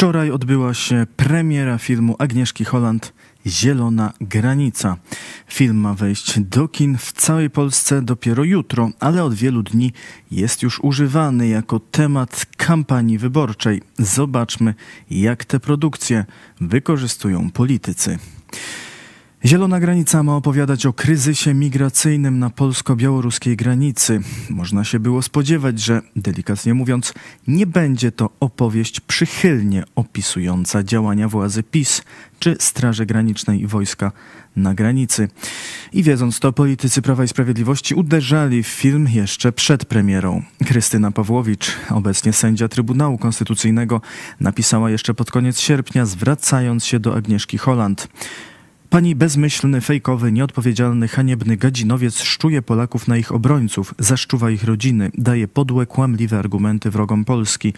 Wczoraj odbyła się premiera filmu Agnieszki Holland Zielona Granica. Film ma wejść do kin w całej Polsce dopiero jutro, ale od wielu dni jest już używany jako temat kampanii wyborczej. Zobaczmy, jak te produkcje wykorzystują politycy. Zielona granica ma opowiadać o kryzysie migracyjnym na polsko-białoruskiej granicy. Można się było spodziewać, że, delikatnie mówiąc, nie będzie to opowieść przychylnie opisująca działania władzy PiS czy Straży Granicznej i wojska na granicy. I wiedząc to, politycy Prawa i Sprawiedliwości uderzali w film jeszcze przed premierą. Krystyna Pawłowicz, obecnie sędzia Trybunału Konstytucyjnego, napisała jeszcze pod koniec sierpnia, zwracając się do Agnieszki Holland. Pani bezmyślny, fejkowy, nieodpowiedzialny, haniebny gadzinowiec szczuje Polaków na ich obrońców, zaszczuwa ich rodziny, daje podłe, kłamliwe argumenty wrogom Polski.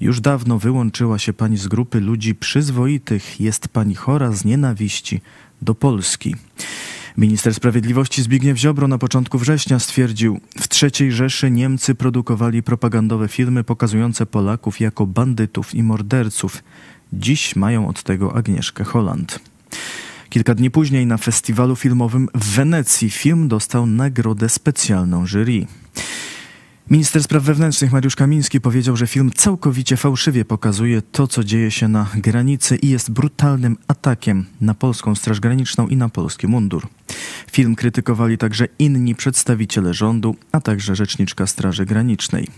Już dawno wyłączyła się pani z grupy ludzi przyzwoitych. Jest pani chora z nienawiści do Polski. Minister Sprawiedliwości Zbigniew Ziobro na początku września stwierdził, w III Rzeszy Niemcy produkowali propagandowe filmy pokazujące Polaków jako bandytów i morderców. Dziś mają od tego Agnieszkę Holland. Kilka dni później na festiwalu filmowym w Wenecji film dostał nagrodę specjalną jury. Minister Spraw Wewnętrznych Mariusz Kamiński powiedział, że film całkowicie fałszywie pokazuje to, co dzieje się na granicy i jest brutalnym atakiem na polską Straż Graniczną i na polski mundur. Film krytykowali także inni przedstawiciele rządu, a także rzeczniczka Straży Granicznej.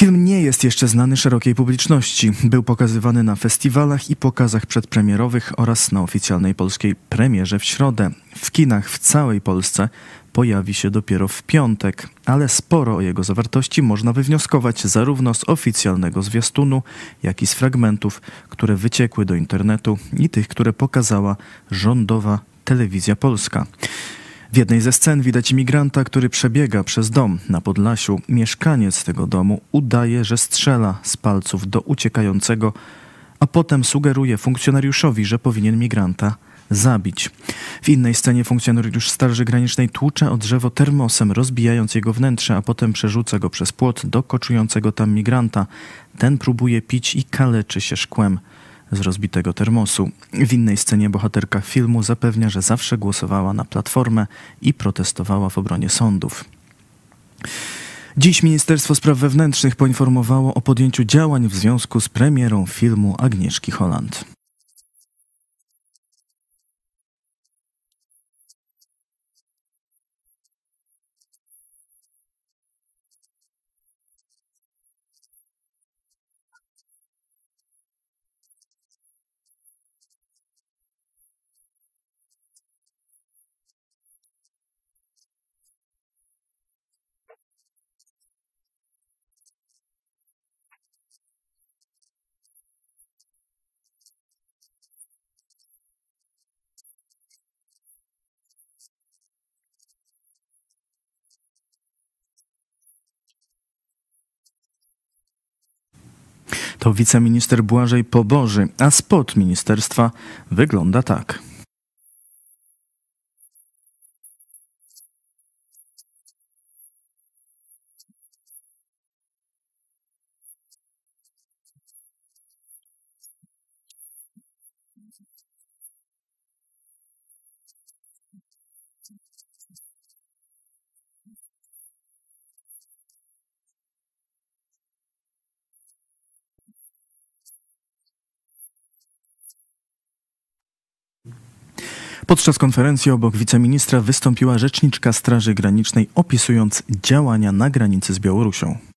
Film nie jest jeszcze znany szerokiej publiczności. Był pokazywany na festiwalach i pokazach przedpremierowych oraz na oficjalnej polskiej premierze w środę. W kinach w całej Polsce pojawi się dopiero w piątek, ale sporo o jego zawartości można wywnioskować zarówno z oficjalnego zwiastunu, jak i z fragmentów, które wyciekły do internetu i tych, które pokazała rządowa telewizja polska. W jednej ze scen widać imigranta, który przebiega przez dom na Podlasiu. Mieszkaniec tego domu udaje, że strzela z palców do uciekającego, a potem sugeruje funkcjonariuszowi, że powinien migranta zabić. W innej scenie funkcjonariusz Straży Granicznej tłucze o drzewo termosem, rozbijając jego wnętrze, a potem przerzuca go przez płot do koczującego tam migranta. Ten próbuje pić i kaleczy się szkłem z rozbitego termosu. W innej scenie bohaterka filmu zapewnia, że zawsze głosowała na platformę i protestowała w obronie sądów. Dziś Ministerstwo Spraw Wewnętrznych poinformowało o podjęciu działań w związku z premierą filmu Agnieszki Holland. To wiceminister Błażej Poboży, a spot ministerstwa wygląda tak. Podczas konferencji obok wiceministra wystąpiła rzeczniczka Straży Granicznej opisując działania na granicy z Białorusią.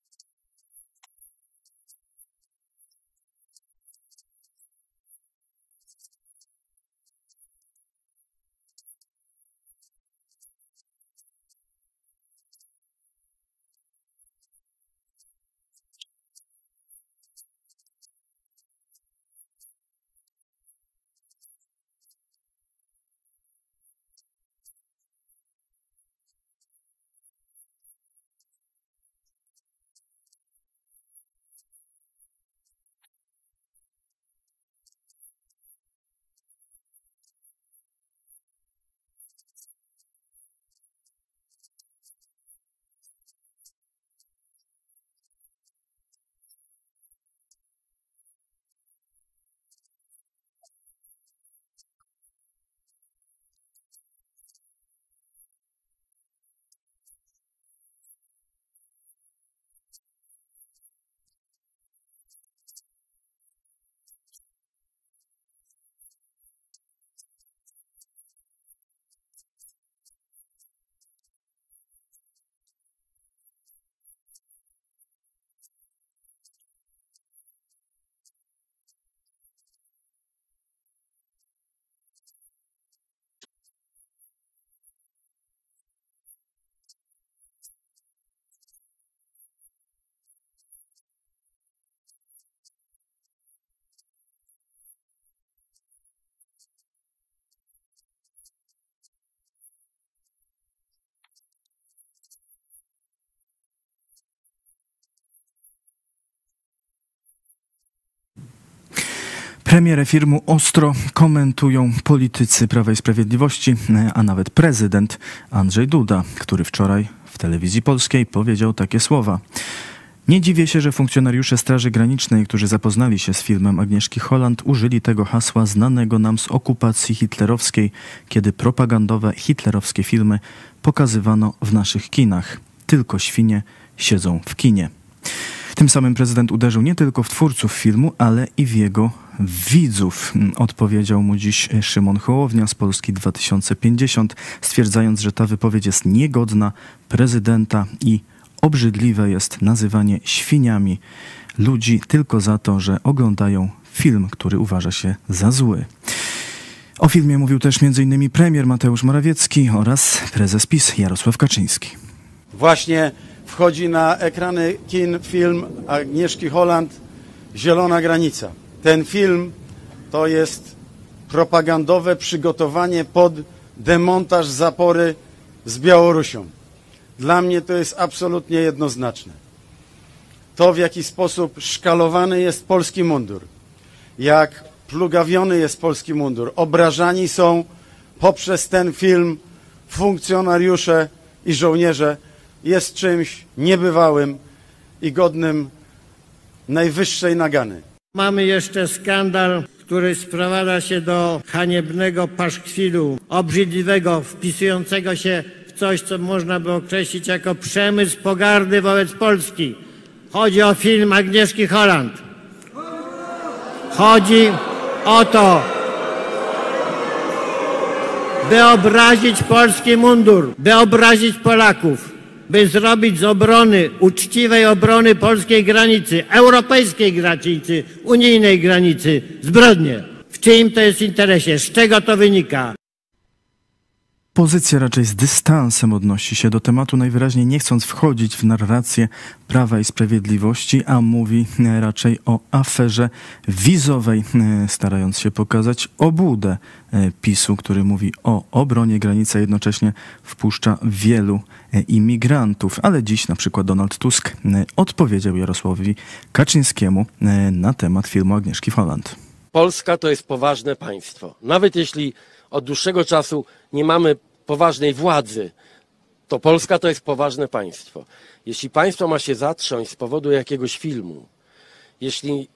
Premierę filmu ostro komentują politycy Prawa i Sprawiedliwości, a nawet prezydent Andrzej Duda, który wczoraj w telewizji polskiej powiedział takie słowa. Nie dziwię się, że funkcjonariusze Straży Granicznej, którzy zapoznali się z filmem Agnieszki Holland, użyli tego hasła znanego nam z okupacji hitlerowskiej, kiedy propagandowe hitlerowskie filmy pokazywano w naszych kinach. Tylko świnie siedzą w kinie. Tym samym prezydent uderzył nie tylko w twórców filmu, ale i w jego widzów. Odpowiedział mu dziś Szymon Hołownia z Polski 2050, stwierdzając, że ta wypowiedź jest niegodna prezydenta i obrzydliwe jest nazywanie świniami ludzi tylko za to, że oglądają film, który uważa się za zły. O filmie mówił też m.in. premier Mateusz Morawiecki oraz prezes PiS Jarosław Kaczyński. Właśnie wchodzi na ekrany kin film Agnieszki Holland Zielona Granica. Ten film to jest propagandowe przygotowanie pod demontaż zapory z Białorusią. Dla mnie to jest absolutnie jednoznaczne. To, w jaki sposób szkalowany jest polski mundur, jak plugawiony jest polski mundur, obrażani są poprzez ten film funkcjonariusze i żołnierze, jest czymś niebywałym i godnym najwyższej nagany. Mamy jeszcze skandal, który sprowadza się do haniebnego paszkwilu, obrzydliwego, wpisującego się w coś, co można by określić jako przemysł pogardy wobec Polski. Chodzi o film Agnieszki Holland. Chodzi o to, by obrazić polski mundur, by obrazić Polaków by zrobić z obrony, uczciwej obrony polskiej granicy, europejskiej granicy, unijnej granicy zbrodnię. W czyim to jest interesie? Z czego to wynika? Pozycja raczej z dystansem odnosi się do tematu, najwyraźniej nie chcąc wchodzić w narrację Prawa i Sprawiedliwości, a mówi raczej o aferze wizowej, starając się pokazać obłudę e, PiSu, który mówi o obronie granicy, a jednocześnie wpuszcza wielu e, imigrantów. Ale dziś na przykład Donald Tusk e, odpowiedział Jarosławowi Kaczyńskiemu na temat filmu Agnieszki Holland. Polska to jest poważne państwo. Nawet jeśli od dłuższego czasu nie mamy poważnej władzy, to Polska to jest poważne państwo. Jeśli państwo ma się zatrząść z powodu jakiegoś filmu, jeśli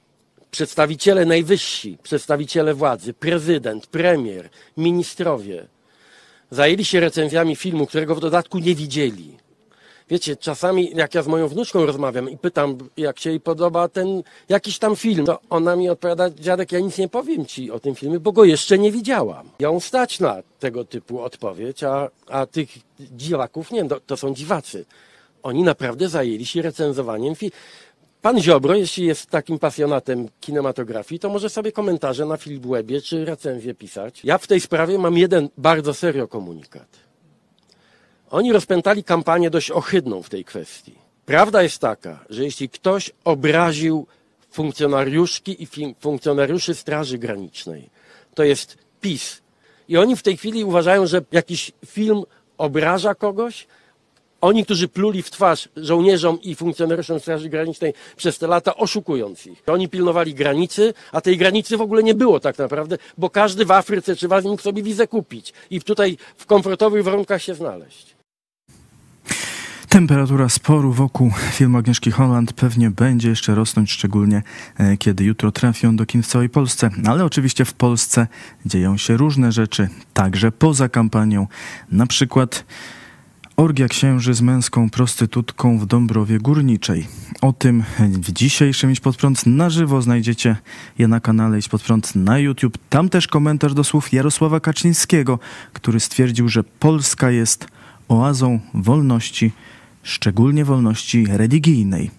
przedstawiciele najwyżsi, przedstawiciele władzy, prezydent, premier, ministrowie zajęli się recenzjami filmu, którego w dodatku nie widzieli, Wiecie, czasami jak ja z moją wnuczką rozmawiam i pytam, jak się jej podoba ten jakiś tam film, to ona mi odpowiada, dziadek, ja nic nie powiem ci o tym filmie, bo go jeszcze nie widziałam. Ją stać na tego typu odpowiedź, a, a tych dziwaków, nie, to, to są dziwacy. Oni naprawdę zajęli się recenzowaniem filmu. Pan Ziobro, jeśli jest takim pasjonatem kinematografii, to może sobie komentarze na Filmwebie czy recenzję pisać. Ja w tej sprawie mam jeden bardzo serio komunikat. Oni rozpętali kampanię dość ohydną w tej kwestii. Prawda jest taka, że jeśli ktoś obraził funkcjonariuszki i funkcjonariuszy Straży Granicznej, to jest PiS. I oni w tej chwili uważają, że jakiś film obraża kogoś. Oni, którzy pluli w twarz żołnierzom i funkcjonariuszom Straży Granicznej przez te lata, oszukując ich. Oni pilnowali granicy, a tej granicy w ogóle nie było tak naprawdę, bo każdy w Afryce czy w Azji mógł sobie wizę kupić i tutaj w komfortowych warunkach się znaleźć. Temperatura sporu wokół filmu Agnieszki Holland pewnie będzie jeszcze rosnąć, szczególnie e, kiedy jutro trafią do kin w całej Polsce. Ale oczywiście w Polsce dzieją się różne rzeczy, także poza kampanią. Na przykład orgia księży z męską prostytutką w Dąbrowie Górniczej. O tym w dzisiejszym Idź Pod Prąd na żywo znajdziecie je na kanale Idź Pod Prąd na YouTube. Tam też komentarz do słów Jarosława Kaczyńskiego, który stwierdził, że Polska jest oazą wolności szczególnie wolności religijnej.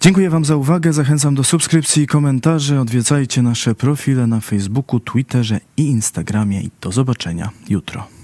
Dziękuję Wam za uwagę. Zachęcam do subskrypcji i komentarzy. Odwiedzajcie nasze profile na Facebooku, Twitterze i Instagramie. I do zobaczenia jutro.